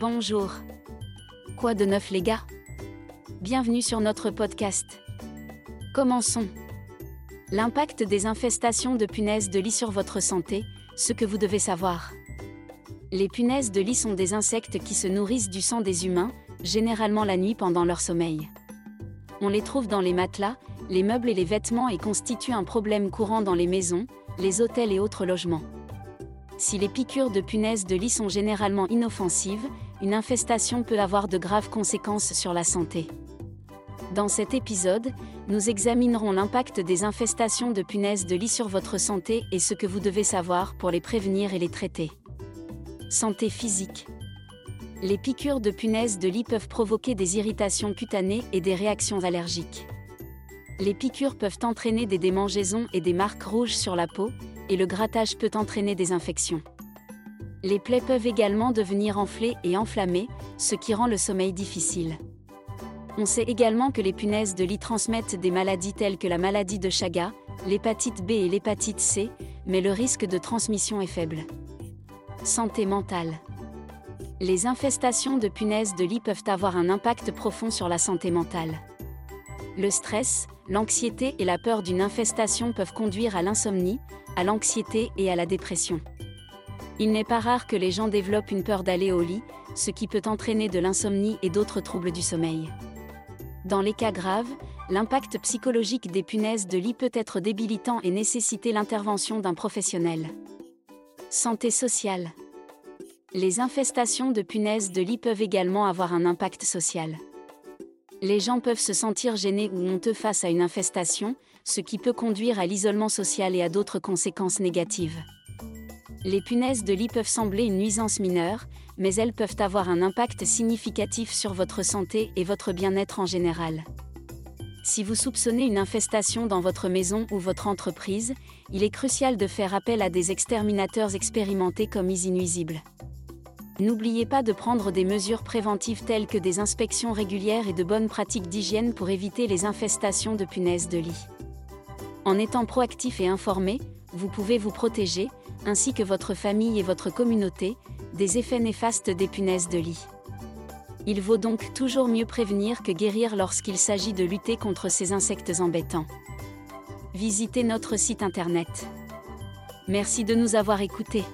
Bonjour. Quoi de neuf les gars? Bienvenue sur notre podcast. Commençons. L'impact des infestations de punaises de lit sur votre santé, ce que vous devez savoir. Les punaises de lit sont des insectes qui se nourrissent du sang des humains, généralement la nuit pendant leur sommeil. On les trouve dans les matelas, les meubles et les vêtements et constituent un problème courant dans les maisons, les hôtels et autres logements. Si les piqûres de punaises de lit sont généralement inoffensives, une infestation peut avoir de graves conséquences sur la santé. Dans cet épisode, nous examinerons l'impact des infestations de punaises de lit sur votre santé et ce que vous devez savoir pour les prévenir et les traiter. Santé physique. Les piqûres de punaises de lit peuvent provoquer des irritations cutanées et des réactions allergiques. Les piqûres peuvent entraîner des démangeaisons et des marques rouges sur la peau, et le grattage peut entraîner des infections. Les plaies peuvent également devenir enflées et enflammées, ce qui rend le sommeil difficile. On sait également que les punaises de lit transmettent des maladies telles que la maladie de Chagas, l'hépatite B et l'hépatite C, mais le risque de transmission est faible. Santé mentale. Les infestations de punaises de lit peuvent avoir un impact profond sur la santé mentale. Le stress, l'anxiété et la peur d'une infestation peuvent conduire à l'insomnie, à l'anxiété et à la dépression. Il n'est pas rare que les gens développent une peur d'aller au lit, ce qui peut entraîner de l'insomnie et d'autres troubles du sommeil. Dans les cas graves, l'impact psychologique des punaises de lit peut être débilitant et nécessiter l'intervention d'un professionnel. Santé sociale. Les infestations de punaises de lit peuvent également avoir un impact social. Les gens peuvent se sentir gênés ou honteux face à une infestation, ce qui peut conduire à l'isolement social et à d'autres conséquences négatives. Les punaises de lit peuvent sembler une nuisance mineure, mais elles peuvent avoir un impact significatif sur votre santé et votre bien-être en général. Si vous soupçonnez une infestation dans votre maison ou votre entreprise, il est crucial de faire appel à des exterminateurs expérimentés comme Easy Nuisible. N'oubliez pas de prendre des mesures préventives telles que des inspections régulières et de bonnes pratiques d'hygiène pour éviter les infestations de punaises de lit. En étant proactif et informé, vous pouvez vous protéger, ainsi que votre famille et votre communauté, des effets néfastes des punaises de lit. Il vaut donc toujours mieux prévenir que guérir lorsqu'il s'agit de lutter contre ces insectes embêtants. Visitez notre site internet. Merci de nous avoir écoutés.